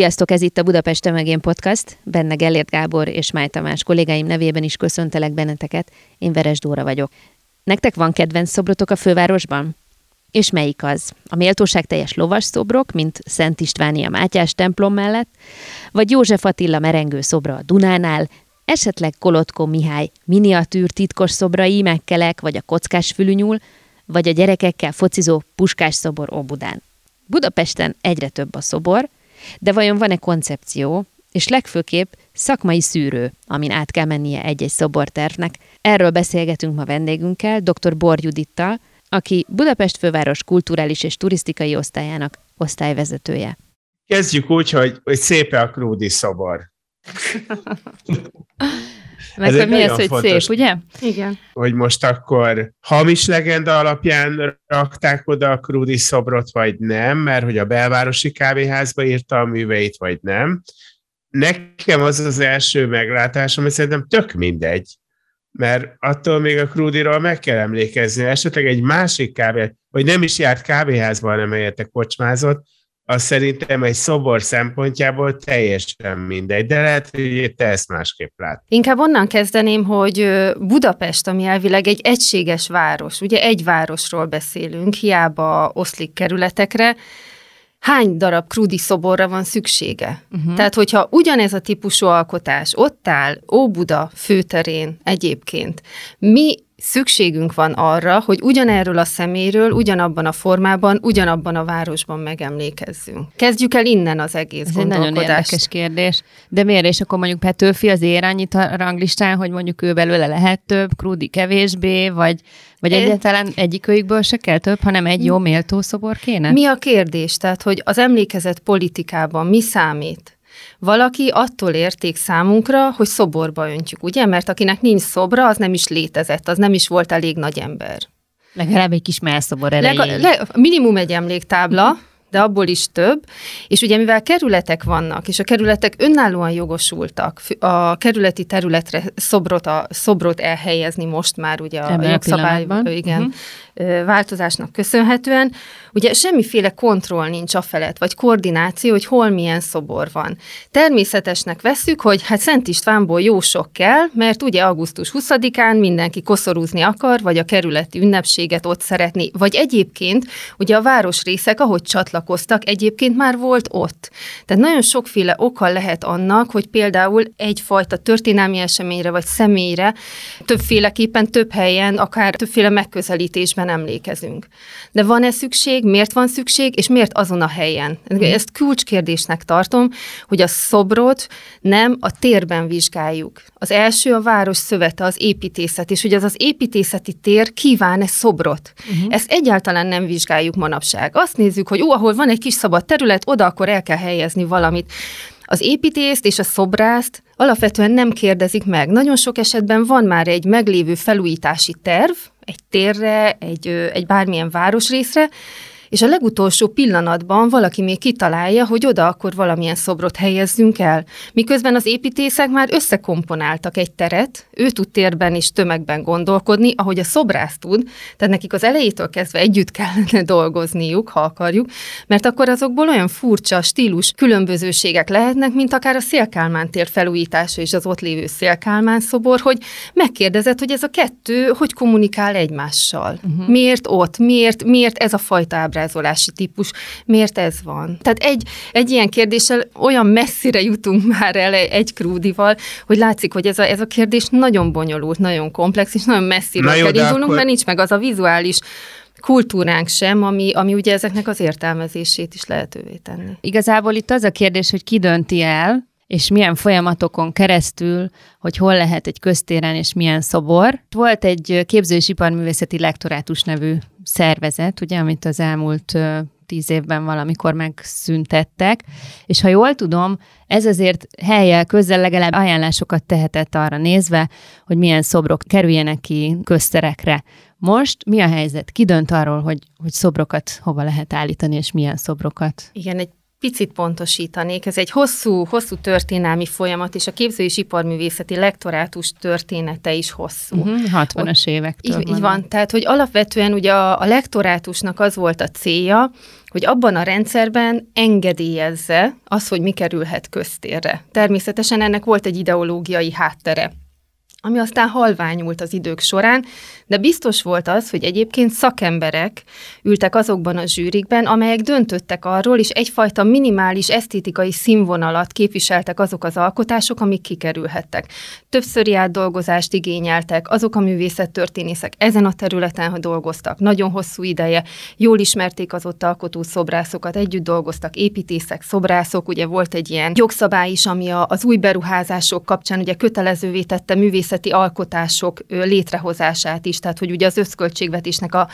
Sziasztok, ez itt a Budapest Megén Podcast. Benne Gellért Gábor és Máj Tamás kollégáim nevében is köszöntelek benneteket. Én Veres Dóra vagyok. Nektek van kedvenc szobrotok a fővárosban? És melyik az? A méltóság teljes lovas szobrok, mint Szent Istváni a Mátyás templom mellett, vagy József Attila merengő szobra a Dunánál, esetleg Kolotko Mihály miniatűr titkos szobra ímekkelek, vagy a kockás fülünyúl, vagy a gyerekekkel focizó puskás szobor Óbudán. Budapesten egyre több a szobor, de vajon van-e koncepció, és legfőképp szakmai szűrő, amin át kell mennie egy-egy szobortervnek. Erről beszélgetünk ma vendégünkkel, dr. Bor Judittal, aki Budapest főváros kulturális és turisztikai osztályának osztályvezetője. Kezdjük úgy, hogy, hogy szép a Krúdi szobor. Meg hogy mi az, hogy fontos, szép, ugye? Igen. Hogy most akkor hamis legenda alapján rakták oda a Krúdi szobrot, vagy nem, mert hogy a belvárosi kávéházba írta a műveit, vagy nem. Nekem az az első meglátásom, hogy szerintem tök mindegy, mert attól még a Krúdiról meg kell emlékezni, esetleg egy másik kávé, vagy nem is járt kávéházban, hanem helyette kocsmázott, az szerintem egy szobor szempontjából teljesen mindegy, de lehet, hogy te ezt másképp lát. Inkább onnan kezdeném, hogy Budapest, ami elvileg egy egységes város, ugye egy városról beszélünk, hiába oszlik kerületekre, hány darab krúdi szoborra van szüksége. Uh-huh. Tehát, hogyha ugyanez a típusú alkotás ott áll Óbuda főterén egyébként, mi szükségünk van arra, hogy ugyanerről a szeméről, ugyanabban a formában, ugyanabban a városban megemlékezzünk. Kezdjük el innen az egész Ez egy nagyon érdekes kérdés. De miért? És akkor mondjuk Petőfi az ér annyit a ranglistán, hogy mondjuk ő belőle lehet több, Krúdi kevésbé, vagy, vagy egyáltalán egyikőjükből se kell több, hanem egy jó méltó szobor kéne? Mi a kérdés? Tehát, hogy az emlékezet politikában mi számít? Valaki attól érték számunkra, hogy szoborba öntjük, ugye? Mert akinek nincs szobra, az nem is létezett, az nem is volt elég nagy ember. Legalább egy kis melszobor erejéig. Lega, le, minimum egy emléktábla, de abból is több. És ugye mivel kerületek vannak, és a kerületek önállóan jogosultak a kerületi területre szobrot, a, szobrot elhelyezni most már ugye a Ebben jogszabály, a igen, uh-huh. Változásnak köszönhetően, ugye semmiféle kontroll nincs a felett, vagy koordináció, hogy hol milyen szobor van. Természetesnek vesszük, hogy hát Szent Istvánból jó sok kell, mert ugye augusztus 20-án mindenki koszorúzni akar, vagy a kerületi ünnepséget ott szeretni, vagy egyébként ugye a városrészek, ahogy csatlakoztak, egyébként már volt ott. Tehát nagyon sokféle oka lehet annak, hogy például egyfajta történelmi eseményre vagy személyre többféleképpen több helyen, akár többféle megközelítésben emlékezünk. De van-e szükség, miért van szükség, és miért azon a helyen? Ezt kulcskérdésnek tartom, hogy a szobrot nem a térben vizsgáljuk. Az első a város szövete, az építészet, és hogy az az építészeti tér kíván-e szobrot. Uh-huh. Ezt egyáltalán nem vizsgáljuk manapság. Azt nézzük, hogy ó, ahol van egy kis szabad terület, oda akkor el kell helyezni valamit. Az építészt és a szobrászt alapvetően nem kérdezik meg. Nagyon sok esetben van már egy meglévő felújítási terv, egy térre, egy, egy bármilyen városrészre, és a legutolsó pillanatban valaki még kitalálja, hogy oda akkor valamilyen szobrot helyezzünk el. Miközben az építészek már összekomponáltak egy teret, ő tud térben és tömegben gondolkodni, ahogy a szobrász tud, tehát nekik az elejétől kezdve együtt kellene dolgozniuk, ha akarjuk, mert akkor azokból olyan furcsa stílus különbözőségek lehetnek, mint akár a Szélkálmán tér felújítása és az ott lévő Szélkálmán szobor, hogy megkérdezed, hogy ez a kettő hogy kommunikál egymással. Uh-huh. Miért ott, miért, miért ez a fajta ábrázolás ábrázolási típus. Miért ez van? Tehát egy, egy ilyen kérdéssel olyan messzire jutunk már el egy krúdival, hogy látszik, hogy ez a, ez a kérdés nagyon bonyolult, nagyon komplex, és nagyon messzire kell indulnunk, akkor... mert nincs meg az a vizuális kultúránk sem, ami, ami ugye ezeknek az értelmezését is lehetővé tenni. Igazából itt az a kérdés, hogy ki dönti el, és milyen folyamatokon keresztül, hogy hol lehet egy köztéren és milyen szobor. Volt egy képző- és iparművészeti lektorátus nevű szervezet, ugye, amit az elmúlt tíz évben valamikor megszüntettek, és ha jól tudom, ez azért helyel közel legalább ajánlásokat tehetett arra nézve, hogy milyen szobrok kerüljenek ki közterekre. Most mi a helyzet? Ki dönt arról, hogy, hogy szobrokat hova lehet állítani, és milyen szobrokat? Igen, egy picit pontosítanék. Ez egy hosszú, hosszú történelmi folyamat, és a képző és iparművészeti lektorátus története is hosszú. Uh-huh, 60-as évektől. Így, így van, tehát hogy alapvetően ugye a, a lektorátusnak az volt a célja, hogy abban a rendszerben engedélyezze az, hogy mi kerülhet köztérre. Természetesen ennek volt egy ideológiai háttere ami aztán halványult az idők során, de biztos volt az, hogy egyébként szakemberek ültek azokban a zsűrikben, amelyek döntöttek arról, és egyfajta minimális esztétikai színvonalat képviseltek azok az alkotások, amik kikerülhettek. Többszöri átdolgozást igényeltek, azok a művészettörténészek ezen a területen ha dolgoztak, nagyon hosszú ideje, jól ismerték az ott alkotó szobrászokat, együtt dolgoztak építészek, szobrászok, ugye volt egy ilyen jogszabály is, ami az új beruházások kapcsán ugye kötelezővé tette művészet művészeti alkotások létrehozását is, tehát hogy ugye az összköltségvetésnek a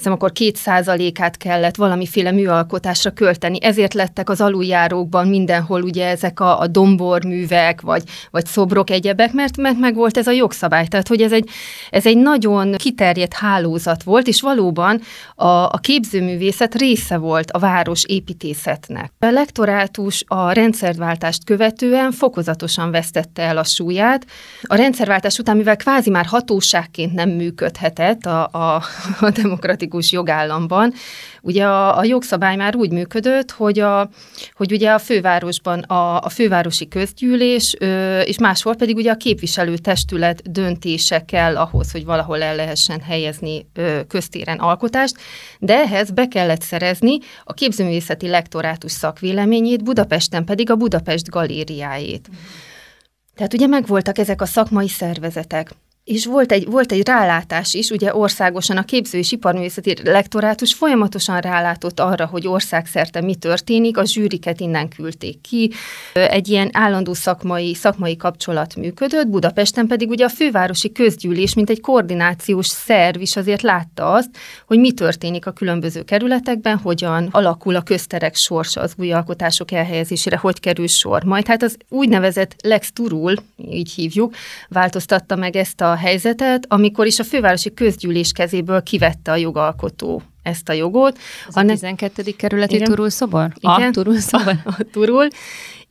hiszem akkor két százalékát kellett valamiféle műalkotásra költeni. Ezért lettek az aluljárókban mindenhol ugye ezek a, a domborművek, vagy, vagy szobrok, egyebek, mert, mert meg volt ez a jogszabály. Tehát, hogy ez egy, ez egy nagyon kiterjedt hálózat volt, és valóban a, a képzőművészet része volt a város építészetnek. A lektorátus a rendszerváltást követően fokozatosan vesztette el a súlyát. A rendszerváltás után, mivel kvázi már hatóságként nem működhetett a, a, a demokratikus jogállamban, ugye a, a jogszabály már úgy működött, hogy, a, hogy ugye a fővárosban a, a fővárosi közgyűlés, ö, és máshol pedig ugye a képviselőtestület döntése kell ahhoz, hogy valahol el lehessen helyezni ö, köztéren alkotást, de ehhez be kellett szerezni a képzőművészeti lektorátus szakvéleményét, Budapesten pedig a Budapest galériájét. Tehát ugye megvoltak ezek a szakmai szervezetek és volt egy, volt egy rálátás is, ugye országosan a képző és iparművészeti lektorátus folyamatosan rálátott arra, hogy országszerte mi történik, a zsűriket innen küldték ki, egy ilyen állandó szakmai, szakmai kapcsolat működött, Budapesten pedig ugye a fővárosi közgyűlés, mint egy koordinációs szerv is azért látta azt, hogy mi történik a különböző kerületekben, hogyan alakul a közterek sorsa az új alkotások elhelyezésére, hogy kerül sor. Majd hát az úgynevezett Lex Turul, így hívjuk, változtatta meg ezt a helyzetet, amikor is a fővárosi közgyűlés kezéből kivette a jogalkotó ezt a jogot. Ez a 12. kerületi Igen. Turul szobor? Igen. A Turul szobor? A, a Turul.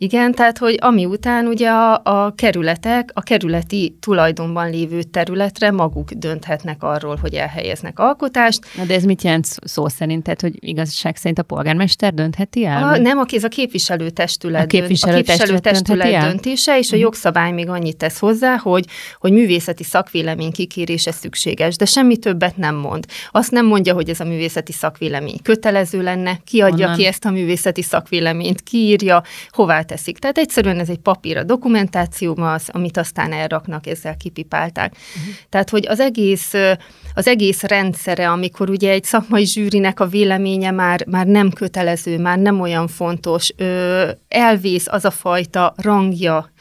Igen, tehát hogy ami után ugye a, a kerületek a kerületi tulajdonban lévő területre maguk dönthetnek arról, hogy elhelyeznek alkotást. Na de ez mit jelent szó szerint? Tehát, hogy igazság szerint a polgármester döntheti el? A, nem, ez a képviselőtestület, a képviselőtestület, a képviselőtestület döntése, és a uh-huh. jogszabály még annyit tesz hozzá, hogy, hogy művészeti szakvélemény kikérése szükséges, de semmi többet nem mond. Azt nem mondja, hogy ez a művészeti szakvélemény kötelező lenne, kiadja Honnan? ki ezt a művészeti szakvéleményt, kiírja, hová teszik. Tehát egyszerűen ez egy papír a dokumentációm az, amit aztán elraknak, ezzel kipipálták. Uh-huh. Tehát, hogy az egész, az egész rendszere, amikor ugye egy szakmai zsűrinek a véleménye már, már nem kötelező, már nem olyan fontos, elvész az a fajta rangja,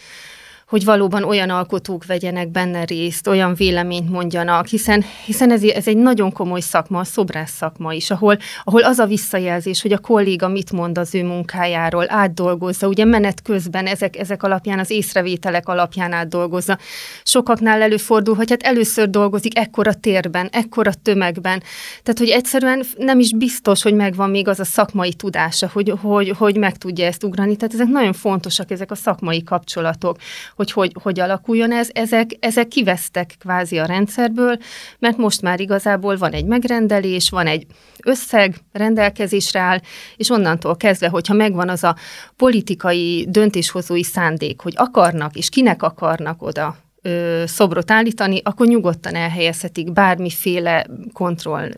hogy valóban olyan alkotók vegyenek benne részt, olyan véleményt mondjanak, hiszen, hiszen ez, ez egy nagyon komoly szakma, a szobrász szakma is, ahol, ahol az a visszajelzés, hogy a kolléga mit mond az ő munkájáról, átdolgozza, ugye menet közben ezek, ezek alapján, az észrevételek alapján átdolgozza. Sokaknál előfordul, hogy hát először dolgozik ekkora térben, ekkora tömegben, tehát hogy egyszerűen nem is biztos, hogy megvan még az a szakmai tudása, hogy, hogy, hogy meg tudja ezt ugrani. Tehát ezek nagyon fontosak, ezek a szakmai kapcsolatok, hogy hogy, hogy alakuljon ez, ezek, ezek kivesztek kvázi a rendszerből, mert most már igazából van egy megrendelés, van egy összeg rendelkezésre áll, és onnantól kezdve, hogyha megvan az a politikai döntéshozói szándék, hogy akarnak, és kinek akarnak oda ö, szobrot állítani, akkor nyugodtan elhelyezhetik bármiféle kontroll,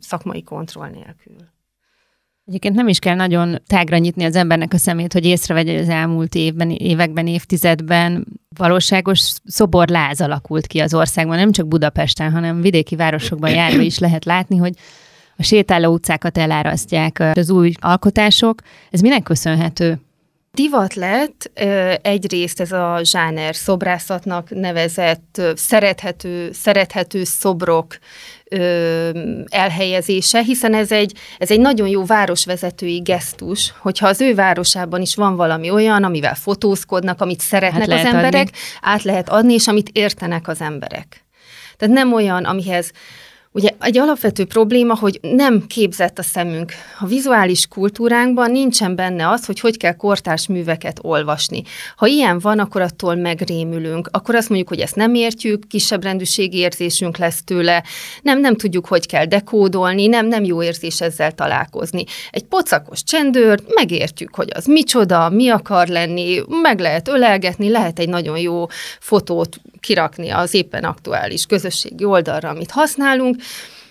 szakmai kontroll nélkül. Egyébként nem is kell nagyon tágra nyitni az embernek a szemét, hogy észrevegye, hogy az elmúlt évben, években, évtizedben valóságos szoborláz alakult ki az országban, nem csak Budapesten, hanem vidéki városokban járva is lehet látni, hogy a sétáló utcákat elárasztják az új alkotások. Ez minek köszönhető? Divat lett egyrészt ez a zsáner szobrászatnak nevezett szerethető, szerethető szobrok ö, elhelyezése, hiszen ez egy, ez egy nagyon jó városvezetői gesztus, hogyha az ő városában is van valami olyan, amivel fotózkodnak, amit szeretnek az emberek, adni. át lehet adni, és amit értenek az emberek. Tehát nem olyan, amihez Ugye egy alapvető probléma, hogy nem képzett a szemünk. A vizuális kultúránkban nincsen benne az, hogy hogy kell kortárs műveket olvasni. Ha ilyen van, akkor attól megrémülünk. Akkor azt mondjuk, hogy ezt nem értjük, kisebb rendűségi érzésünk lesz tőle, nem, nem tudjuk, hogy kell dekódolni, nem, nem jó érzés ezzel találkozni. Egy pocakos csendőr, megértjük, hogy az micsoda, mi akar lenni, meg lehet ölelgetni, lehet egy nagyon jó fotót kirakni az éppen aktuális közösségi oldalra, amit használunk,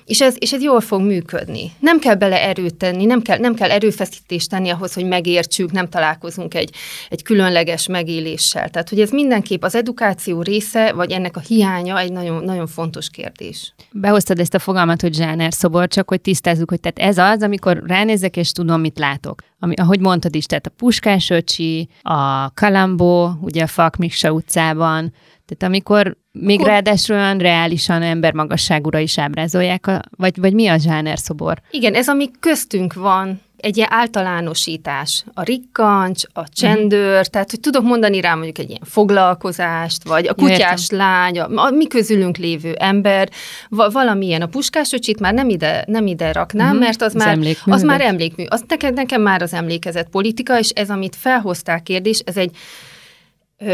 és ez, és ez jól fog működni. Nem kell bele erőt tenni, nem kell, nem kell erőfeszítést tenni ahhoz, hogy megértsük, nem találkozunk egy, egy különleges megéléssel. Tehát, hogy ez mindenképp az edukáció része, vagy ennek a hiánya egy nagyon, nagyon fontos kérdés. Behoztad ezt a fogalmat, hogy zsáner szobor, csak hogy tisztázzuk, hogy tehát ez az, amikor ránézek és tudom, mit látok. Ami, ahogy mondtad is, tehát a Puskás öcsi, a Kalambó, ugye a Fakmiksa utcában, tehát amikor még Akkor... ráadásul olyan reálisan embermagasságúra is ábrázolják, a, vagy, vagy mi a zsánerszobor? Igen, ez ami köztünk van, egy ilyen általánosítás. A rikkancs, a csendőr, uh-huh. tehát hogy tudok mondani rá mondjuk egy ilyen foglalkozást, vagy a kutyás Értem. lány, a, a mi közülünk lévő ember, va, valamilyen a puskásocsit már nem ide, nem ide raknám, uh-huh. mert az, az már, az már emlékmű. Az nekem, nekem már az emlékezett politika, és ez, amit felhozták kérdés, ez egy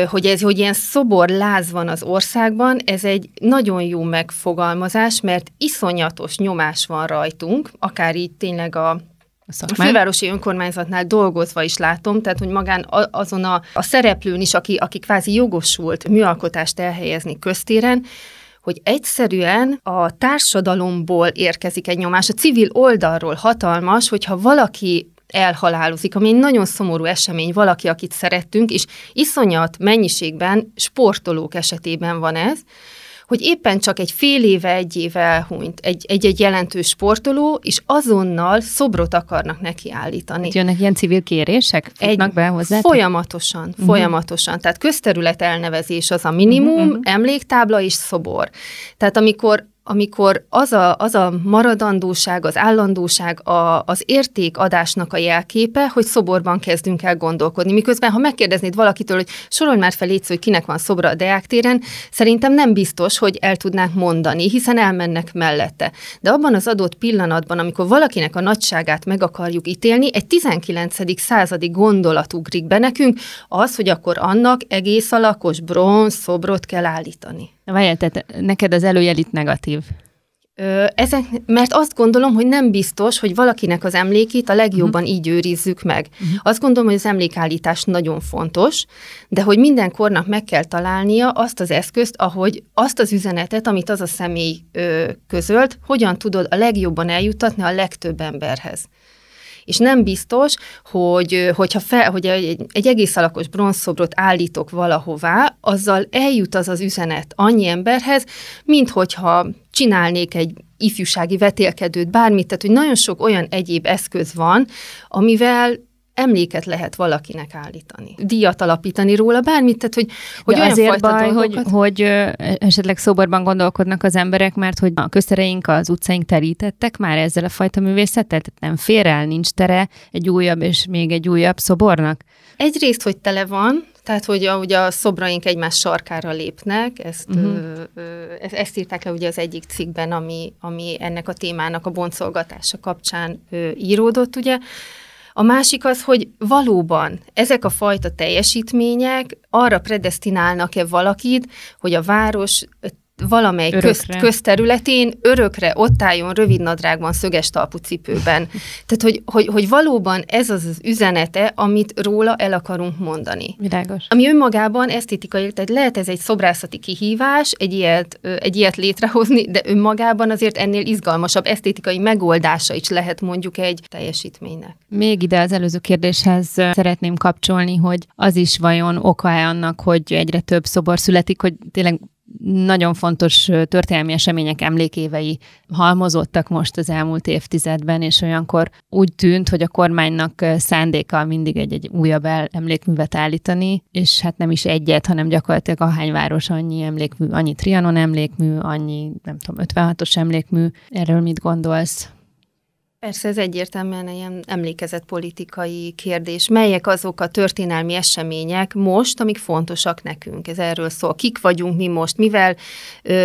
hogy ez, hogy ilyen szobor láz van az országban, ez egy nagyon jó megfogalmazás, mert iszonyatos nyomás van rajtunk, akár így tényleg a a, a fővárosi önkormányzatnál dolgozva is látom, tehát hogy magán azon a, a szereplőn is, aki, aki kvázi jogosult műalkotást elhelyezni köztéren, hogy egyszerűen a társadalomból érkezik egy nyomás, a civil oldalról hatalmas, hogyha valaki elhalálozik, ami egy nagyon szomorú esemény, valaki, akit szerettünk, és iszonyat mennyiségben sportolók esetében van ez, hogy éppen csak egy fél éve, egy éve elhunyt egy-egy jelentős sportoló, és azonnal szobrot akarnak neki állítani. Hát jönnek ilyen civil kérések? Egy, be hozzá? Folyamatosan, uh-huh. folyamatosan. Tehát közterület elnevezés az a minimum, uh-huh. emléktábla és szobor. Tehát amikor amikor az a, az a maradandóság, az állandóság a, az értékadásnak a jelképe, hogy szoborban kezdünk el gondolkodni. Miközben, ha megkérdeznéd valakitől, hogy sorolj már fel létsz, hogy kinek van szobra a Deák téren, szerintem nem biztos, hogy el tudnánk mondani, hiszen elmennek mellette. De abban az adott pillanatban, amikor valakinek a nagyságát meg akarjuk ítélni, egy 19. századi gondolat ugrik be nekünk, az, hogy akkor annak egész alakos bronz szobrot kell állítani. Várjál, tehát neked az előjel itt negatív. Ö, ezek, mert azt gondolom, hogy nem biztos, hogy valakinek az emlékét a legjobban uh-huh. így őrizzük meg. Uh-huh. Azt gondolom, hogy az emlékállítás nagyon fontos, de hogy minden kornak meg kell találnia azt az eszközt, ahogy azt az üzenetet, amit az a személy ö, közölt, hogyan tudod a legjobban eljutatni a legtöbb emberhez és nem biztos, hogy hogyha fel, hogy egy, egy egész alakos bronzszobrot állítok valahová, azzal eljut az az üzenet annyi emberhez, mint hogyha csinálnék egy ifjúsági vetélkedőt, bármit, tehát hogy nagyon sok olyan egyéb eszköz van, amivel emléket lehet valakinek állítani, díjat alapítani róla, bármit, tehát hogy, hogy De olyan azért baj, dolgokat... hogy, hogy esetleg szoborban gondolkodnak az emberek, mert hogy a köztereink, az utcaink terítettek már ezzel a fajta művészettel, tehát nem fér el, nincs tere egy újabb és még egy újabb szobornak? Egyrészt, hogy tele van, tehát, hogy a, ugye a szobraink egymás sarkára lépnek, ezt, uh-huh. ö, ö, ezt írták le ugye az egyik cikkben, ami, ami ennek a témának a boncolgatása kapcsán ö, íródott, ugye. A másik az, hogy valóban ezek a fajta teljesítmények arra predestinálnak-e valakit, hogy a város valamely közt, közterületén örökre ott álljon rövid nadrágban, szöges talpú cipőben. Tehát, hogy, hogy, hogy valóban ez az az üzenete, amit róla el akarunk mondani. Világos. Ami önmagában esztétikai, tehát lehet ez egy szobrászati kihívás, egy ilyet, egy ilyet létrehozni, de önmagában azért ennél izgalmasabb esztétikai megoldása is lehet mondjuk egy teljesítménynek. Még ide az előző kérdéshez szeretném kapcsolni, hogy az is vajon oka-e annak, hogy egyre több szobor születik, hogy tényleg nagyon fontos történelmi események emlékévei halmozottak most az elmúlt évtizedben, és olyankor úgy tűnt, hogy a kormánynak szándéka mindig egy-egy újabb emlékművet állítani, és hát nem is egyet, hanem gyakorlatilag ahány város annyi emlékmű, annyi Trianon emlékmű, annyi, nem tudom, 56-os emlékmű. Erről mit gondolsz? Persze ez egyértelműen ilyen emlékezett politikai kérdés. Melyek azok a történelmi események most, amik fontosak nekünk? Ez erről szól. Kik vagyunk mi most? Mivel,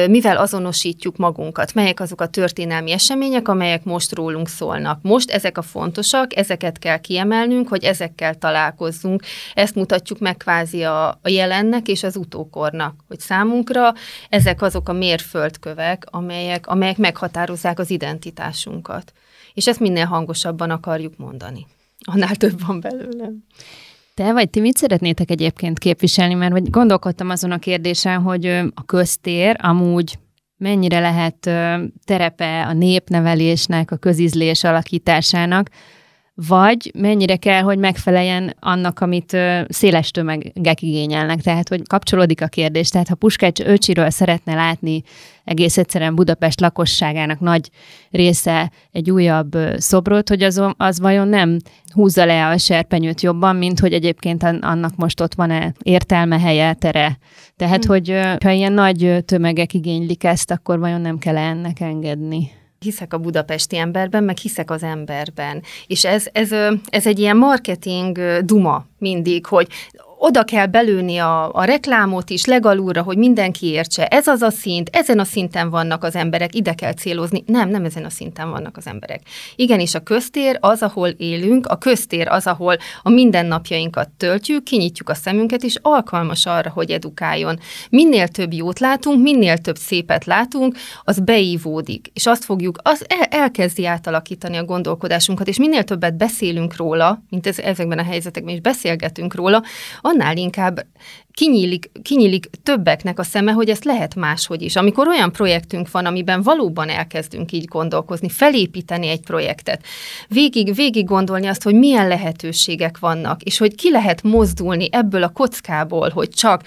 mivel azonosítjuk magunkat? Melyek azok a történelmi események, amelyek most rólunk szólnak? Most ezek a fontosak, ezeket kell kiemelnünk, hogy ezekkel találkozzunk. Ezt mutatjuk meg kvázi a, a jelennek és az utókornak, hogy számunkra ezek azok a mérföldkövek, amelyek, amelyek meghatározzák az identitásunkat és ezt minél hangosabban akarjuk mondani. Annál több van belőlem. Te vagy ti mit szeretnétek egyébként képviselni? Mert vagy gondolkodtam azon a kérdésen, hogy a köztér amúgy mennyire lehet terepe a népnevelésnek, a közizlés alakításának, vagy mennyire kell, hogy megfeleljen annak, amit széles tömegek igényelnek. Tehát, hogy kapcsolódik a kérdés. Tehát, ha Puskács Öcsiről szeretne látni egész egyszerűen Budapest lakosságának nagy része egy újabb szobrot, hogy az, az vajon nem húzza le a serpenyőt jobban, mint hogy egyébként annak most ott van-e értelme, helye, tere. Tehát, hmm. hogy ha ilyen nagy tömegek igénylik ezt, akkor vajon nem kell ennek engedni? Hiszek a budapesti emberben, meg hiszek az emberben. És ez, ez, ez egy ilyen marketing duma mindig, hogy oda kell belőni a, a reklámot is legalulra, hogy mindenki értse. Ez az a szint, ezen a szinten vannak az emberek, ide kell célozni. Nem, nem ezen a szinten vannak az emberek. Igenis, a köztér az, ahol élünk, a köztér az, ahol a mindennapjainkat töltjük, kinyitjuk a szemünket, és alkalmas arra, hogy edukáljon. Minél több jót látunk, minél több szépet látunk, az beívódik, és azt fogjuk, az el, elkezdi átalakítani a gondolkodásunkat, és minél többet beszélünk róla, mint ez, ezekben a helyzetekben is beszélgetünk róla, annál inkább kinyílik, kinyílik többeknek a szeme, hogy ezt lehet máshogy is. Amikor olyan projektünk van, amiben valóban elkezdünk így gondolkozni, felépíteni egy projektet, végig, végig gondolni azt, hogy milyen lehetőségek vannak, és hogy ki lehet mozdulni ebből a kockából, hogy csak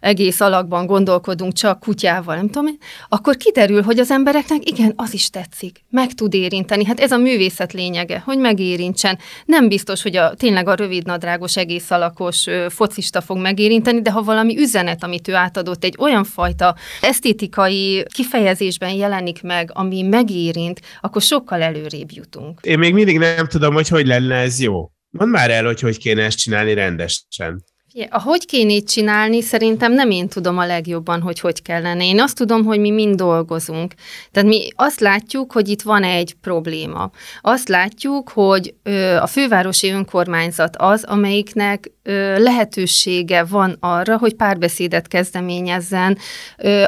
egész alakban gondolkodunk, csak kutyával, nem tudom akkor kiderül, hogy az embereknek igen, az is tetszik, meg tud érinteni. Hát ez a művészet lényege, hogy megérintsen. Nem biztos, hogy a, tényleg a rövidnadrágos, egész alakos focista fog megérinteni, de ha valami üzenet, amit ő átadott, egy olyan fajta esztétikai kifejezésben jelenik meg, ami megérint, akkor sokkal előrébb jutunk. Én még mindig nem tudom, hogy hogy lenne ez jó. Mondd már el, hogy hogy kéne ezt csinálni rendesen. A hogy kéne így csinálni, szerintem nem én tudom a legjobban, hogy hogy kellene. Én azt tudom, hogy mi mind dolgozunk. Tehát mi azt látjuk, hogy itt van egy probléma. Azt látjuk, hogy ö, a fővárosi önkormányzat az, amelyiknek lehetősége van arra, hogy párbeszédet kezdeményezzen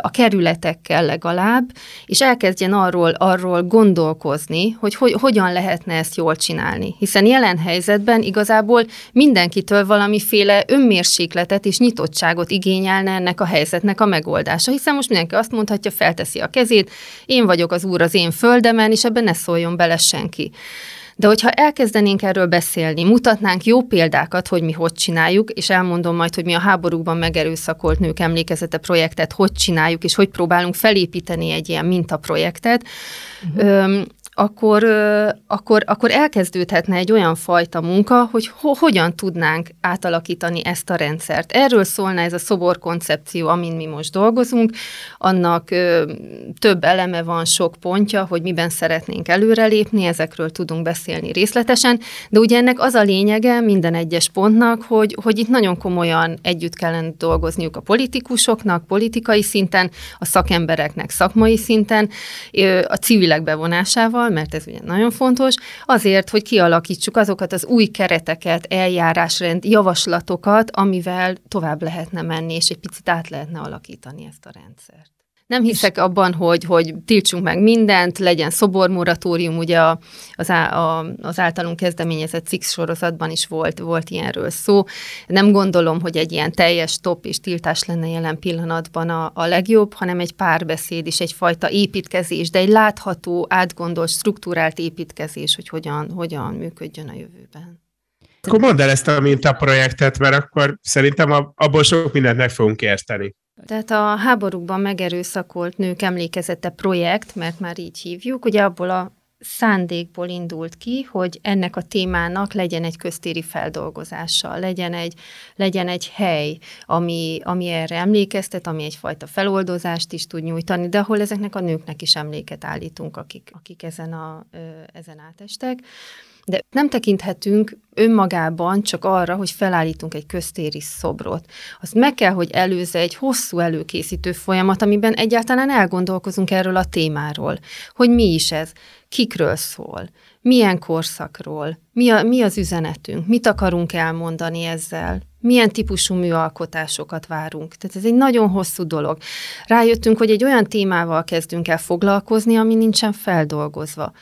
a kerületekkel legalább, és elkezdjen arról, arról gondolkozni, hogy, hogy hogyan lehetne ezt jól csinálni. Hiszen jelen helyzetben igazából mindenkitől valamiféle önmér mérsékletet és nyitottságot igényelne ennek a helyzetnek a megoldása, hiszen most mindenki azt mondhatja, felteszi a kezét, én vagyok az úr az én földemen, és ebben ne szóljon bele senki. De hogyha elkezdenénk erről beszélni, mutatnánk jó példákat, hogy mi hogy csináljuk, és elmondom majd, hogy mi a háborúkban megerőszakolt nők emlékezete projektet hogy csináljuk, és hogy próbálunk felépíteni egy ilyen mintaprojektet, uh-huh akkor, akkor, akkor elkezdődhetne egy olyan fajta munka, hogy ho- hogyan tudnánk átalakítani ezt a rendszert. Erről szólna ez a szobor koncepció, amin mi most dolgozunk. Annak ö, több eleme van, sok pontja, hogy miben szeretnénk előrelépni, ezekről tudunk beszélni részletesen, de ugye ennek az a lényege minden egyes pontnak, hogy, hogy itt nagyon komolyan együtt kellene dolgozniuk a politikusoknak, politikai szinten, a szakembereknek szakmai szinten, a civilek bevonásával, mert ez ugye nagyon fontos, azért, hogy kialakítsuk azokat az új kereteket, eljárásrend, javaslatokat, amivel tovább lehetne menni, és egy picit át lehetne alakítani ezt a rendszert. Nem hiszek abban, hogy, hogy tiltsunk meg mindent, legyen szobormoratórium, ugye az, á, a, az általunk kezdeményezett cikk sorozatban is volt, volt ilyenről szó. Nem gondolom, hogy egy ilyen teljes top és tiltás lenne jelen pillanatban a, a legjobb, hanem egy párbeszéd és egyfajta építkezés, de egy látható, átgondolt, struktúrált építkezés, hogy hogyan, hogyan működjön a jövőben. Akkor mondd el ezt a mintaprojektet, mert akkor szerintem abból sok mindent meg fogunk érteni. Tehát a háborúkban megerőszakolt nők emlékezete projekt, mert már így hívjuk, ugye abból a szándékból indult ki, hogy ennek a témának legyen egy köztéri feldolgozása, legyen egy, legyen egy hely, ami, ami erre emlékeztet, ami egyfajta feloldozást is tud nyújtani, de ahol ezeknek a nőknek is emléket állítunk, akik, akik ezen, a, ezen átestek. De nem tekinthetünk önmagában csak arra, hogy felállítunk egy köztéri szobrot. Azt meg kell, hogy előzze egy hosszú előkészítő folyamat, amiben egyáltalán elgondolkozunk erről a témáról, hogy mi is ez, kikről szól, milyen korszakról, mi, a, mi az üzenetünk, mit akarunk elmondani ezzel, milyen típusú műalkotásokat várunk. Tehát ez egy nagyon hosszú dolog. Rájöttünk, hogy egy olyan témával kezdünk el foglalkozni, ami nincsen feldolgozva.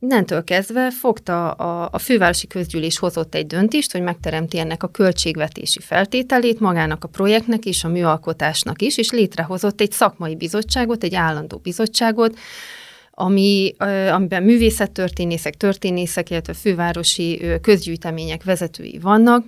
Innentől kezdve fogta a, a fővárosi közgyűlés hozott egy döntést, hogy megteremti ennek a költségvetési feltételét magának a projektnek és a műalkotásnak is, és létrehozott egy szakmai bizottságot, egy állandó bizottságot, ami, amiben művészettörténészek, történészek, illetve fővárosi közgyűjtemények vezetői vannak,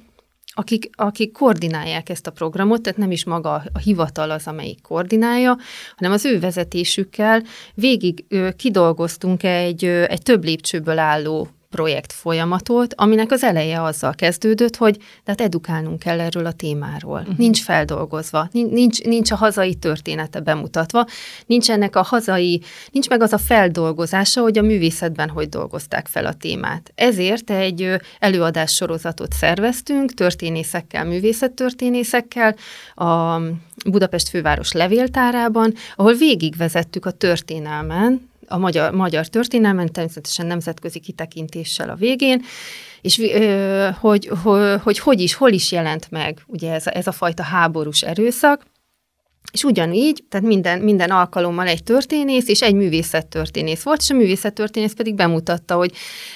akik, akik koordinálják ezt a programot, tehát nem is maga a hivatal az, amelyik koordinálja, hanem az ő vezetésükkel végig kidolgoztunk egy, egy több lépcsőből álló projekt folyamatot, aminek az eleje azzal kezdődött, hogy tehát edukálnunk kell erről a témáról. Uh-huh. Nincs feldolgozva, nincs, nincs a hazai története bemutatva, nincs ennek a hazai, nincs meg az a feldolgozása, hogy a művészetben hogy dolgozták fel a témát. Ezért egy előadás sorozatot szerveztünk, történészekkel, művészettörténészekkel, a Budapest főváros levéltárában, ahol végigvezettük a történelmen, a magyar, magyar történelmen, természetesen nemzetközi kitekintéssel a végén, és hogy, hogy, hogy hogy is, hol is jelent meg ugye ez ez a fajta háborús erőszak, és ugyanígy, tehát minden, minden alkalommal egy történész és egy művészettörténész volt, és a művészettörténész pedig bemutatta, hogy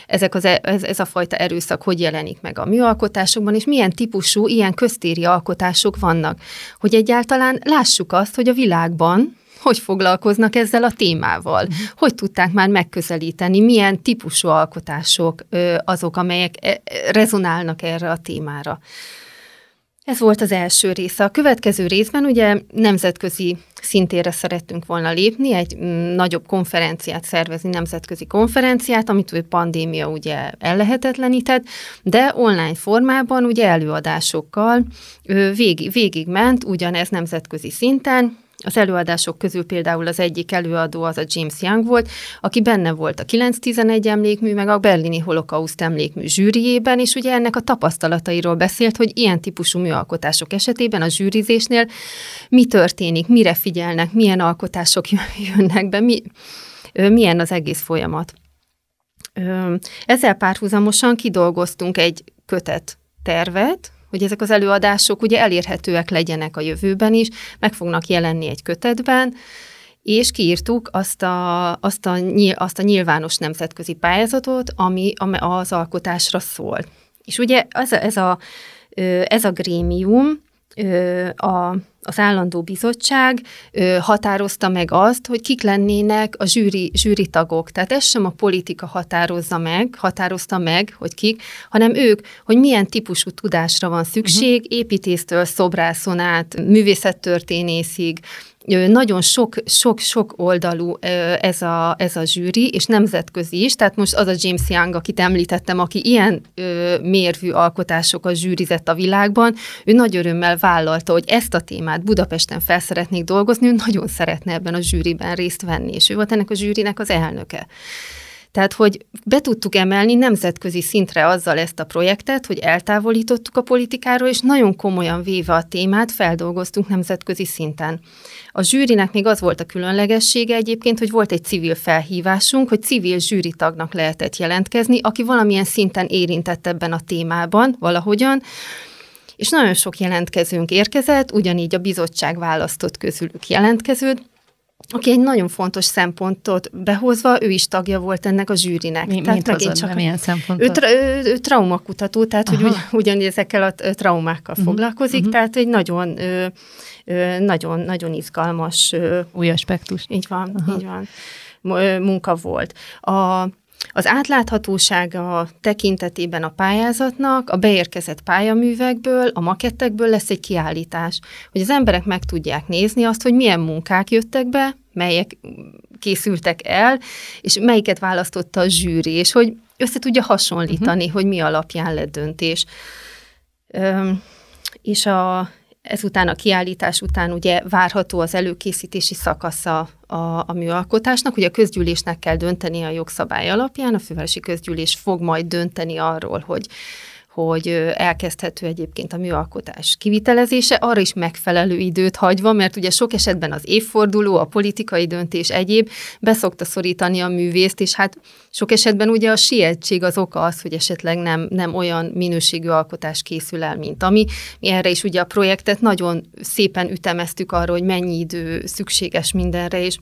ezek az, e, ez, ez a fajta erőszak hogy jelenik meg a műalkotásokban, és milyen típusú, ilyen köztéri alkotások vannak. Hogy egyáltalán lássuk azt, hogy a világban, hogy foglalkoznak ezzel a témával, hogy tudták már megközelíteni, milyen típusú alkotások azok, amelyek e, rezonálnak erre a témára. Ez volt az első része. A következő részben ugye nemzetközi szintére szerettünk volna lépni, egy mm, nagyobb konferenciát szervezni, nemzetközi konferenciát, amit a pandémia ugye ellehetetlenített, de online formában, ugye előadásokkal végig, végig ment ugyanez nemzetközi szinten, az előadások közül például az egyik előadó az a James Young volt, aki benne volt a 911 emlékmű, meg a berlini holokauszt emlékmű zsűriében, és ugye ennek a tapasztalatairól beszélt, hogy ilyen típusú műalkotások esetében a zsűrizésnél mi történik, mire figyelnek, milyen alkotások jönnek be, mi, milyen az egész folyamat. Ezzel párhuzamosan kidolgoztunk egy kötet tervet, hogy ezek az előadások ugye elérhetőek legyenek a jövőben is, meg fognak jelenni egy kötetben, és kiírtuk azt a, azt a, azt a nyilvános nemzetközi pályázatot, ami az alkotásra szól. És ugye ez a, ez a, ez a grémium a az állandó bizottság határozta meg azt, hogy kik lennének a zsűri, zsűri tagok. Tehát ez sem a politika határozza meg, határozta meg, hogy kik, hanem ők, hogy milyen típusú tudásra van szükség, uh-huh. építésztől szobrászon át, művészettörténészig, nagyon sok, sok, sok oldalú ez a, ez a zsűri, és nemzetközi is, tehát most az a James Young, akit említettem, aki ilyen mérvű alkotásokat zsűrizett a világban, ő nagy örömmel vállalta, hogy ezt a témát Budapesten fel szeretnék dolgozni, ő nagyon szeretne ebben a zsűriben részt venni, és ő volt ennek a zsűrinek az elnöke. Tehát, hogy be tudtuk emelni nemzetközi szintre azzal ezt a projektet, hogy eltávolítottuk a politikáról, és nagyon komolyan véve a témát feldolgoztunk nemzetközi szinten. A zsűrinek még az volt a különlegessége egyébként, hogy volt egy civil felhívásunk, hogy civil zsűritagnak lehetett jelentkezni, aki valamilyen szinten érintett ebben a témában valahogyan, és nagyon sok jelentkezőnk érkezett, ugyanígy a bizottság választott közülük jelentkezőt, aki egy nagyon fontos szempontot behozva, ő is tagja volt ennek a zsűrinek. Mi, tehát megint csak milyen szempontot? Ő, tra, ő, ő traumakutató, tehát Aha. hogy ugy, ugyanígy ezekkel a traumákkal uh-huh. foglalkozik, uh-huh. tehát egy nagyon, ö, ö, nagyon, nagyon izgalmas. Új aspektus. Így van, Aha. így van munka volt. A, az átláthatósága tekintetében a pályázatnak a beérkezett pályaművekből, a makettekből lesz egy kiállítás, hogy az emberek meg tudják nézni azt, hogy milyen munkák jöttek be, melyek készültek el, és melyiket választotta a zsűri, és hogy össze tudja hasonlítani, uh-huh. hogy mi alapján lett döntés. Üm, és a, ezután a kiállítás után ugye várható az előkészítési szakasza a, a műalkotásnak. Ugye a közgyűlésnek kell dönteni a jogszabály alapján, a fővárosi közgyűlés fog majd dönteni arról, hogy hogy elkezdhető egyébként a műalkotás kivitelezése, arra is megfelelő időt hagyva, mert ugye sok esetben az évforduló, a politikai döntés egyéb beszokta szorítani a művészt, és hát sok esetben ugye a sietség az oka az, hogy esetleg nem, nem olyan minőségű alkotás készül el, mint ami. Mi erre is ugye a projektet nagyon szépen ütemeztük arra, hogy mennyi idő szükséges mindenre, és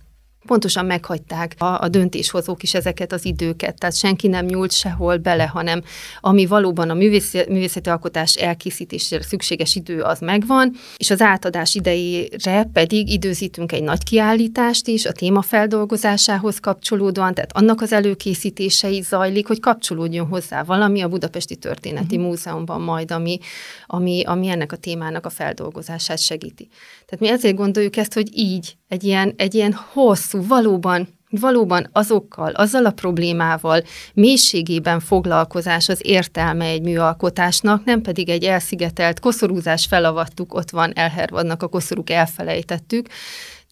pontosan meghagyták a, a döntéshozók is ezeket az időket, tehát senki nem nyúlt sehol bele, hanem ami valóban a művészeti, művészeti alkotás elkészítésére szükséges idő az megvan, és az átadás idejére pedig időzítünk egy nagy kiállítást is a téma feldolgozásához kapcsolódóan, tehát annak az előkészítése is zajlik, hogy kapcsolódjon hozzá valami a Budapesti Történeti uh-huh. Múzeumban majd, ami, ami, ami ennek a témának a feldolgozását segíti. Tehát mi ezért gondoljuk ezt, hogy így, egy ilyen, egy ilyen hosszú, valóban valóban azokkal, azzal a problémával mélységében foglalkozás az értelme egy műalkotásnak, nem pedig egy elszigetelt koszorúzás felavattuk, ott van, elhervadnak a koszorúk, elfelejtettük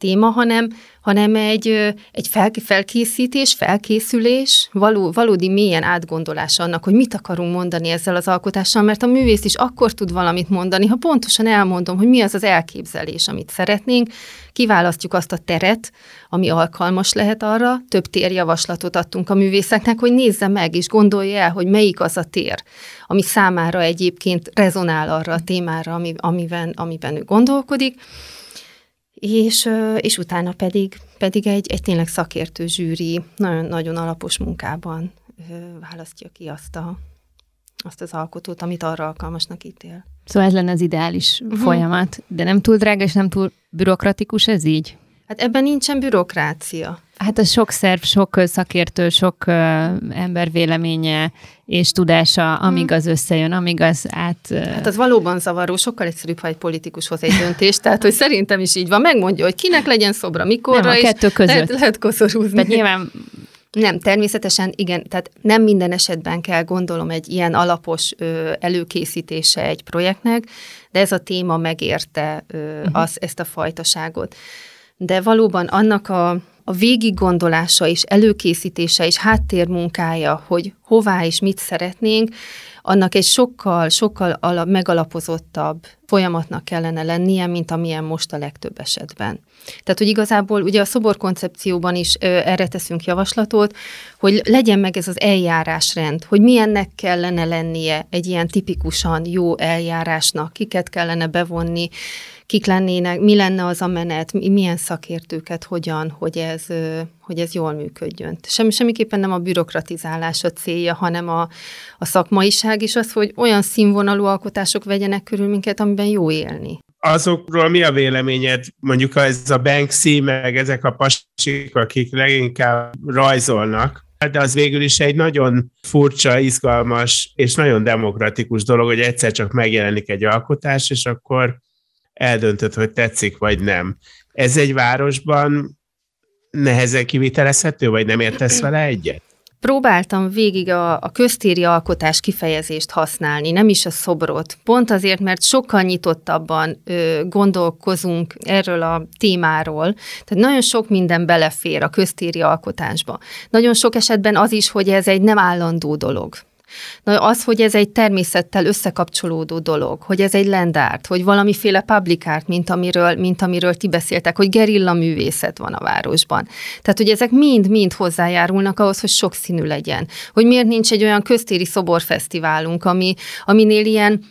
téma, hanem hanem egy, egy fel, felkészítés, felkészülés, való, valódi mélyen átgondolás annak, hogy mit akarunk mondani ezzel az alkotással, mert a művész is akkor tud valamit mondani, ha pontosan elmondom, hogy mi az az elképzelés, amit szeretnénk, kiválasztjuk azt a teret, ami alkalmas lehet arra, több térjavaslatot adtunk a művészeknek, hogy nézze meg és gondolja el, hogy melyik az a tér, ami számára egyébként rezonál arra a témára, ami, amiben, amiben ő gondolkodik, és, és utána pedig, pedig egy, egy tényleg szakértő zsűri nagyon, nagyon alapos munkában választja ki azt, a, azt az alkotót, amit arra alkalmasnak ítél. Szóval ez lenne az ideális uh-huh. folyamat, de nem túl drága és nem túl bürokratikus ez így? Hát ebben nincsen bürokrácia. Hát a sok szerv, sok szakértő, sok ember véleménye és tudása, amíg hmm. az összejön, amíg az át... Hát az valóban zavaró, sokkal egyszerűbb, ha egy politikus hoz egy döntést, tehát hogy szerintem is így van, megmondja, hogy kinek legyen szobra, mikorra, nem, a kettő között. Lehet, lehet koszorúzni. Tehát nyilván nem, természetesen igen, tehát nem minden esetben kell gondolom egy ilyen alapos ö, előkészítése egy projektnek, de ez a téma megérte ö, uh-huh. az, ezt a fajtaságot. De valóban annak a a végig gondolása és előkészítése és háttérmunkája, hogy hová és mit szeretnénk, annak egy sokkal, sokkal alap, megalapozottabb folyamatnak kellene lennie, mint amilyen most a legtöbb esetben. Tehát, hogy igazából ugye a szoborkoncepcióban is ö, erre teszünk javaslatot, hogy legyen meg ez az eljárásrend, hogy milyennek kellene lennie egy ilyen tipikusan jó eljárásnak, kiket kellene bevonni, kik lennének, mi lenne az a menet, milyen szakértőket, hogyan, hogy ez, hogy ez jól működjön. Semmi, semmiképpen nem a bürokratizálás a célja, hanem a, a szakmaiság is az, hogy olyan színvonalú alkotások vegyenek körül minket, amiben jó élni. Azokról mi a véleményed, mondjuk ez a Banksy, meg ezek a pasik, akik leginkább rajzolnak, de az végül is egy nagyon furcsa, izgalmas és nagyon demokratikus dolog, hogy egyszer csak megjelenik egy alkotás, és akkor eldöntöd, hogy tetszik vagy nem. Ez egy városban nehezen kivitelezhető, vagy nem értesz vele egyet? Próbáltam végig a, a köztéri alkotás kifejezést használni, nem is a szobrot. Pont azért, mert sokkal nyitottabban ö, gondolkozunk erről a témáról. Tehát nagyon sok minden belefér a köztéri alkotásba. Nagyon sok esetben az is, hogy ez egy nem állandó dolog. Na az, hogy ez egy természettel összekapcsolódó dolog, hogy ez egy lendárt, hogy valamiféle public art, mint amiről, mint amiről ti beszéltek, hogy gerilla művészet van a városban. Tehát, hogy ezek mind-mind hozzájárulnak ahhoz, hogy sokszínű legyen. Hogy miért nincs egy olyan köztéri szoborfesztiválunk, ami, aminél ilyen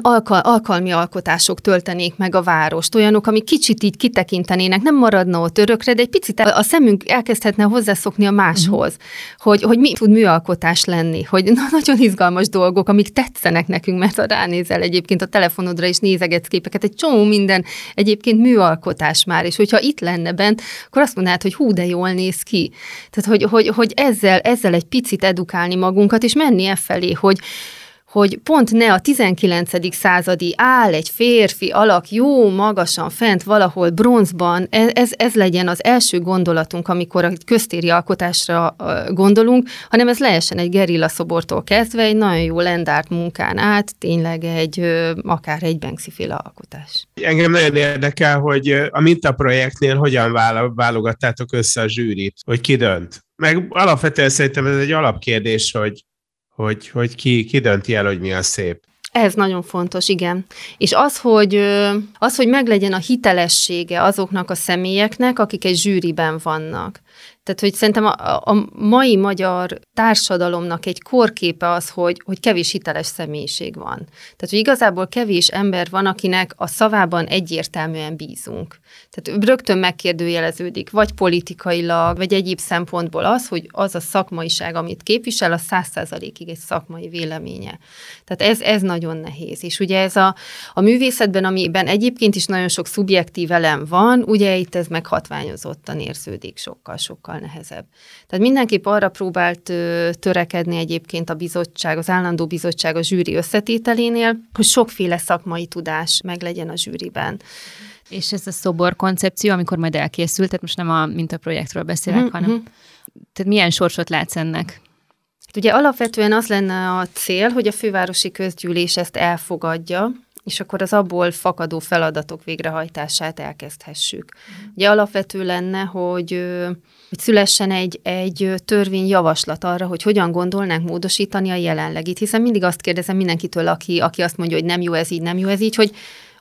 alkal, alkalmi alkotások töltenék meg a várost, olyanok, amik kicsit így kitekintenének, nem maradna ott örökre, de egy picit a szemünk elkezdhetne hozzászokni a máshoz, uh-huh. hogy, hogy mi tud műalkotás lenni, hogy na, nagyon izgalmas dolgok, amik tetszenek nekünk, mert ha ránézel egyébként a telefonodra és nézegetsz képeket, egy csomó minden egyébként műalkotás már, és hogyha itt lenne bent, akkor azt mondanád, hogy hú, de jól néz ki. Tehát, hogy, hogy, hogy ezzel, ezzel egy picit edukálni magunkat, és menni e felé, hogy, hogy pont ne a 19. századi áll egy férfi alak jó magasan fent valahol bronzban, e, ez, ez legyen az első gondolatunk, amikor a köztéri alkotásra gondolunk, hanem ez lehessen egy gerilla szobortól kezdve egy nagyon jó lendárt munkán át, tényleg egy akár egy Banksy féle alkotás. Engem nagyon érdekel, hogy a mintaprojektnél hogyan válogattátok össze a zsűrit, hogy ki dönt. Meg alapvetően szerintem ez egy alapkérdés, hogy hogy, hogy ki, ki dönti el, hogy mi a szép. Ez nagyon fontos, igen. És az, hogy, az, hogy meglegyen a hitelessége azoknak a személyeknek, akik egy zsűriben vannak. Tehát, hogy szerintem a, a mai magyar társadalomnak egy korképe az, hogy, hogy kevés hiteles személyiség van. Tehát, hogy igazából kevés ember van, akinek a szavában egyértelműen bízunk. Tehát rögtön megkérdőjeleződik, vagy politikailag, vagy egyéb szempontból az, hogy az a szakmaiság, amit képvisel, a száz százalékig egy szakmai véleménye. Tehát ez, ez nagyon nehéz. És ugye ez a, a művészetben, amiben egyébként is nagyon sok szubjektív elem van, ugye itt ez meghatványozottan érződik sokkal-sokkal nehezebb. Tehát mindenképp arra próbált törekedni egyébként a bizottság, az állandó bizottság a zsűri összetételénél, hogy sokféle szakmai tudás meglegyen a zsűriben. És ez a szobor koncepció, amikor majd elkészült, tehát most nem a mintaprojektről beszélek, mm-hmm. hanem tehát milyen sorsot látsz ennek? Hát ugye alapvetően az lenne a cél, hogy a fővárosi közgyűlés ezt elfogadja, és akkor az abból fakadó feladatok végrehajtását elkezdhessük. Ugye alapvető lenne, hogy, hogy szülessen egy, egy törvényjavaslat arra, hogy hogyan gondolnánk módosítani a jelenlegit, hiszen mindig azt kérdezem mindenkitől, aki, aki azt mondja, hogy nem jó ez így, nem jó ez így, hogy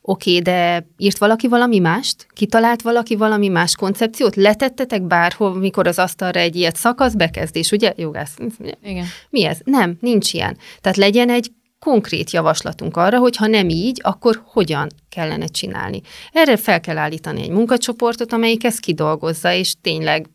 Oké, okay, de írt valaki valami mást? Kitalált valaki valami más koncepciót? Letettetek bárhol, mikor az asztalra egy ilyet szakasz, bekezdés, ugye? Jogász. Igen. Mi ez? Nem, nincs ilyen. Tehát legyen egy konkrét javaslatunk arra, hogy ha nem így, akkor hogyan kellene csinálni. Erre fel kell állítani egy munkacsoportot, amelyik ezt kidolgozza, és tényleg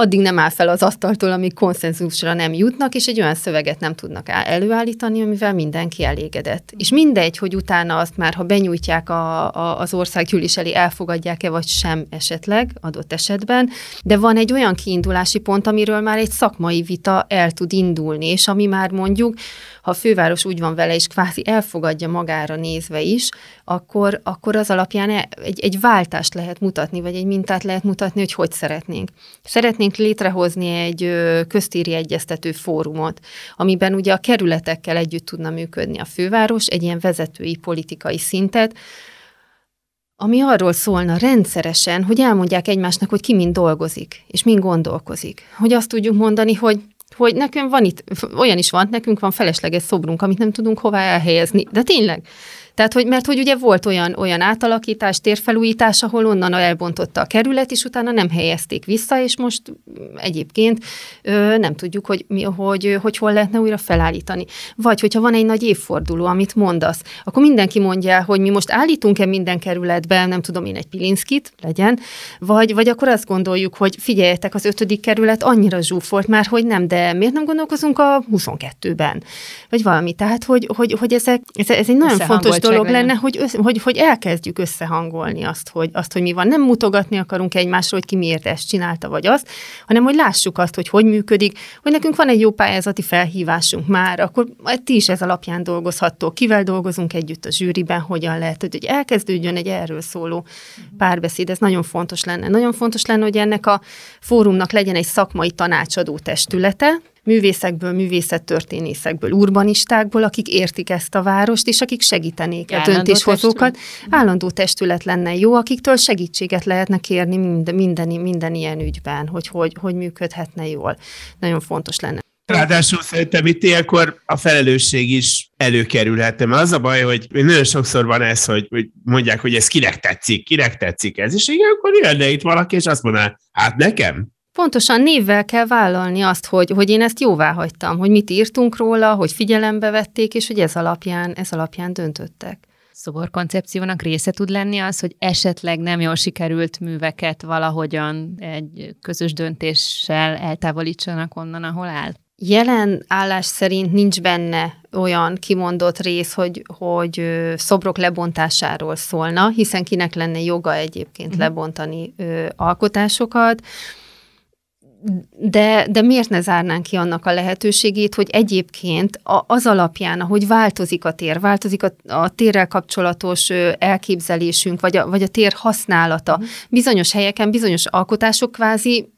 addig nem áll fel az asztaltól, amíg konszenzusra nem jutnak, és egy olyan szöveget nem tudnak előállítani, amivel mindenki elégedett. És mindegy, hogy utána azt már, ha benyújtják a, a, az országgyűlés elé, elfogadják-e vagy sem esetleg, adott esetben, de van egy olyan kiindulási pont, amiről már egy szakmai vita el tud indulni, és ami már mondjuk, ha a főváros úgy van vele, és kvázi elfogadja magára nézve is, akkor, akkor az alapján e, egy, egy váltást lehet mutatni, vagy egy mintát lehet mutatni, hogy hogy szeretnénk. Szeretnénk létrehozni egy köztéri egyeztető fórumot, amiben ugye a kerületekkel együtt tudna működni a főváros, egy ilyen vezetői politikai szintet, ami arról szólna rendszeresen, hogy elmondják egymásnak, hogy ki mind dolgozik, és mind gondolkozik. Hogy azt tudjuk mondani, hogy hogy nekünk van itt, olyan is van, nekünk van felesleges szobrunk, amit nem tudunk hová elhelyezni. De tényleg, tehát, hogy, mert hogy ugye volt olyan, olyan átalakítás, térfelújítás, ahol onnan elbontotta a kerület, és utána nem helyezték vissza, és most egyébként ö, nem tudjuk, hogy, mi, hogy, hogy hol lehetne újra felállítani. Vagy hogyha van egy nagy évforduló, amit mondasz, akkor mindenki mondja, hogy mi most állítunk-e minden kerületben, nem tudom én, egy Pilinszkit, legyen, vagy, vagy akkor azt gondoljuk, hogy figyeljetek, az ötödik kerület annyira zsúfolt már, hogy nem, de miért nem gondolkozunk a 22-ben? Vagy valami. Tehát, hogy, hogy, hogy ezek, ez, ez egy nagyon fontos dolog dolog lenne, hogy, össze, hogy, hogy elkezdjük összehangolni azt hogy, azt, hogy mi van. Nem mutogatni akarunk egymásról, hogy ki miért ezt csinálta, vagy azt, hanem hogy lássuk azt, hogy hogy működik, hogy nekünk van egy jó pályázati felhívásunk már, akkor ti is ez alapján dolgozhattok, kivel dolgozunk együtt a zsűriben, hogyan lehet, hogy elkezdődjön egy erről szóló párbeszéd, ez nagyon fontos lenne. Nagyon fontos lenne, hogy ennek a fórumnak legyen egy szakmai tanácsadó testülete, művészekből, művészettörténészekből, urbanistákból, akik értik ezt a várost, és akik segítenék a döntéshozókat. Testület. Állandó testület lenne jó, akiktől segítséget lehetne kérni minden, minden, minden ilyen ügyben, hogy, hogy hogy működhetne jól. Nagyon fontos lenne. Ráadásul szerintem itt ilyenkor a felelősség is előkerülhetne, mert az a baj, hogy nagyon sokszor van ez, hogy, hogy mondják, hogy ez kinek tetszik, kinek tetszik ez, és akkor jönne itt valaki, és azt mondaná, hát nekem, pontosan névvel kell vállalni azt, hogy, hogy én ezt jóvá hagytam, hogy mit írtunk róla, hogy figyelembe vették, és hogy ez alapján, ez alapján döntöttek szoborkoncepciónak része tud lenni az, hogy esetleg nem jól sikerült műveket valahogyan egy közös döntéssel eltávolítsanak onnan, ahol áll? Jelen állás szerint nincs benne olyan kimondott rész, hogy, hogy szobrok lebontásáról szólna, hiszen kinek lenne joga egyébként uh-huh. lebontani ö, alkotásokat de, de miért ne zárnánk ki annak a lehetőségét, hogy egyébként az alapján, ahogy változik a tér, változik a, a térrel kapcsolatos elképzelésünk, vagy a, vagy a tér használata, mm. bizonyos helyeken, bizonyos alkotások kvázi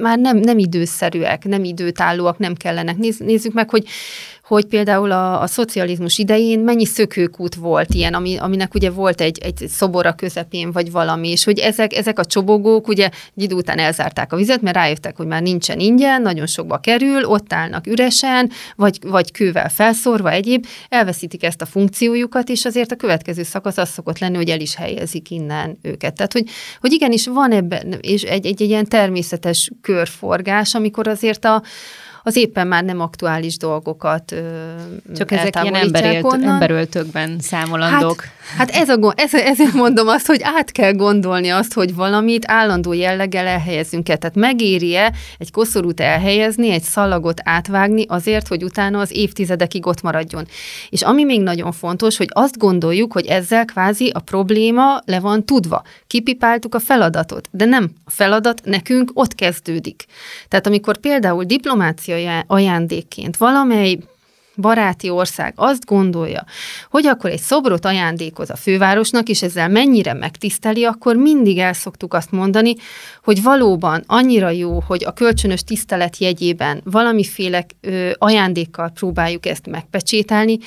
már nem, nem időszerűek, nem időtállóak, nem kellenek. Nézz, nézzük meg, hogy hogy például a, a szocializmus idején mennyi szökőkút volt ilyen, ami, aminek ugye volt egy, egy szobor a közepén, vagy valami, és hogy ezek, ezek a csobogók ugye egy idő után elzárták a vizet, mert rájöttek, hogy már nincsen ingyen, nagyon sokba kerül, ott állnak üresen, vagy, vagy kővel felszórva egyéb, elveszítik ezt a funkciójukat, és azért a következő szakasz az szokott lenni, hogy el is helyezik innen őket. Tehát, hogy, hogy igenis van ebben, és egy, egy, egy ilyen természetes körforgás, amikor azért a, az éppen már nem aktuális dolgokat Csak ezek ilyen emberélt, emberöltökben számolandók. Hát, hát ez a, ez, ezért mondom azt, hogy át kell gondolni azt, hogy valamit állandó jelleggel elhelyezünk el. Tehát megéri-e egy koszorút elhelyezni, egy szalagot átvágni azért, hogy utána az évtizedekig ott maradjon. És ami még nagyon fontos, hogy azt gondoljuk, hogy ezzel kvázi a probléma le van tudva. Kipipáltuk a feladatot, de nem. A feladat nekünk ott kezdődik. Tehát amikor például diplomácia ajándékként valamely baráti ország azt gondolja, hogy akkor egy szobrot ajándékoz a fővárosnak, és ezzel mennyire megtiszteli, akkor mindig el szoktuk azt mondani, hogy valóban annyira jó, hogy a kölcsönös tisztelet jegyében valamiféle ö, ajándékkal próbáljuk ezt megpecsételni,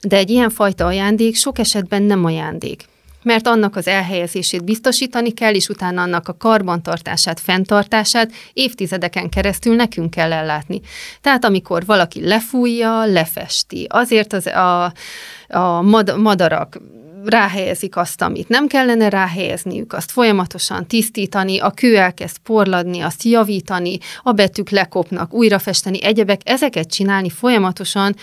de egy ilyen fajta ajándék sok esetben nem ajándék mert annak az elhelyezését biztosítani kell, és utána annak a karbantartását, fenntartását évtizedeken keresztül nekünk kell ellátni. Tehát amikor valaki lefújja, lefesti, azért az a, a madarak ráhelyezik azt, amit nem kellene ráhelyezniük, azt folyamatosan tisztítani, a kő elkezd porladni, azt javítani, a betűk lekopnak, újrafesteni, egyebek, ezeket csinálni folyamatosan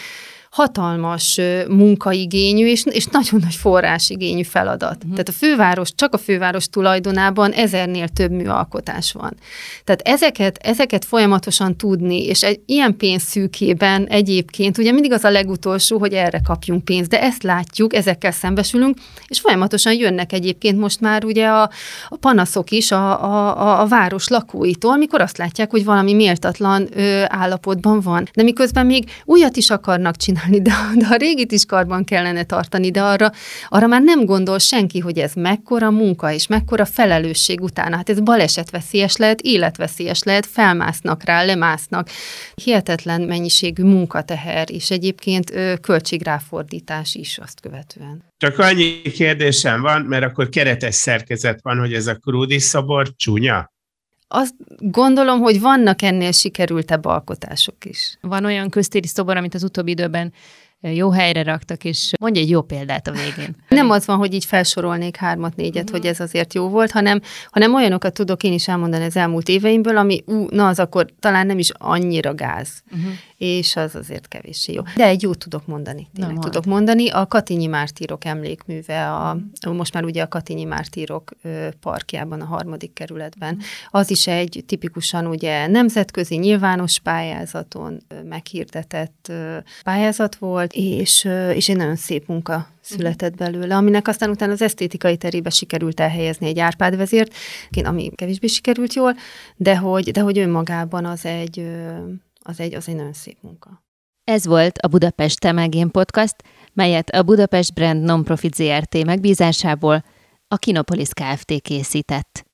hatalmas munkaigényű és, és nagyon nagy forrásigényű feladat. Uh-huh. Tehát a főváros, csak a főváros tulajdonában ezernél több műalkotás van. Tehát ezeket, ezeket folyamatosan tudni, és egy ilyen pénzszűkében egyébként, ugye mindig az a legutolsó, hogy erre kapjunk pénzt, de ezt látjuk, ezekkel szembesülünk, és folyamatosan jönnek egyébként most már ugye a, a panaszok is a, a, a város lakóitól, amikor azt látják, hogy valami méltatlan ö, állapotban van. De miközben még újat is akarnak csinálni, csinálni, de, de a régit is karban kellene tartani, de arra, arra már nem gondol senki, hogy ez mekkora munka és mekkora felelősség utána. Hát ez balesetveszélyes lehet, életveszélyes lehet, felmásznak rá, lemásznak. Hihetetlen mennyiségű munkateher, és egyébként költségráfordítás is azt követően. Csak annyi kérdésem van, mert akkor keretes szerkezet van, hogy ez a Krúdi szobor csúnya? Azt gondolom, hogy vannak ennél sikerültebb alkotások is. Van olyan köztéri szobor, amit az utóbbi időben jó helyre raktak, és mondja egy jó példát a végén. Nem az van, hogy így felsorolnék hármat, négyet, uh-huh. hogy ez azért jó volt, hanem, hanem olyanokat tudok én is elmondani az elmúlt éveimből, ami, ú, na az akkor talán nem is annyira gáz. Uh-huh és az azért kevéssé jó. De egy jót tudok mondani, tényleg tudok mondani. A Katinyi Mártírok emlékműve, a, most már ugye a Katinyi Mártírok parkjában, a harmadik kerületben, az is egy tipikusan ugye nemzetközi nyilvános pályázaton meghirdetett pályázat volt, és, és egy nagyon szép munka született belőle, aminek aztán utána az esztétikai terébe sikerült elhelyezni egy Árpád vezért, ami kevésbé sikerült jól, de hogy, de hogy önmagában az egy, az egy, az egy nagyon szép munka. Ez volt a Budapest Temegén Podcast, melyet a Budapest Brand Nonprofit ZRT megbízásából a Kinopolis Kft. készített.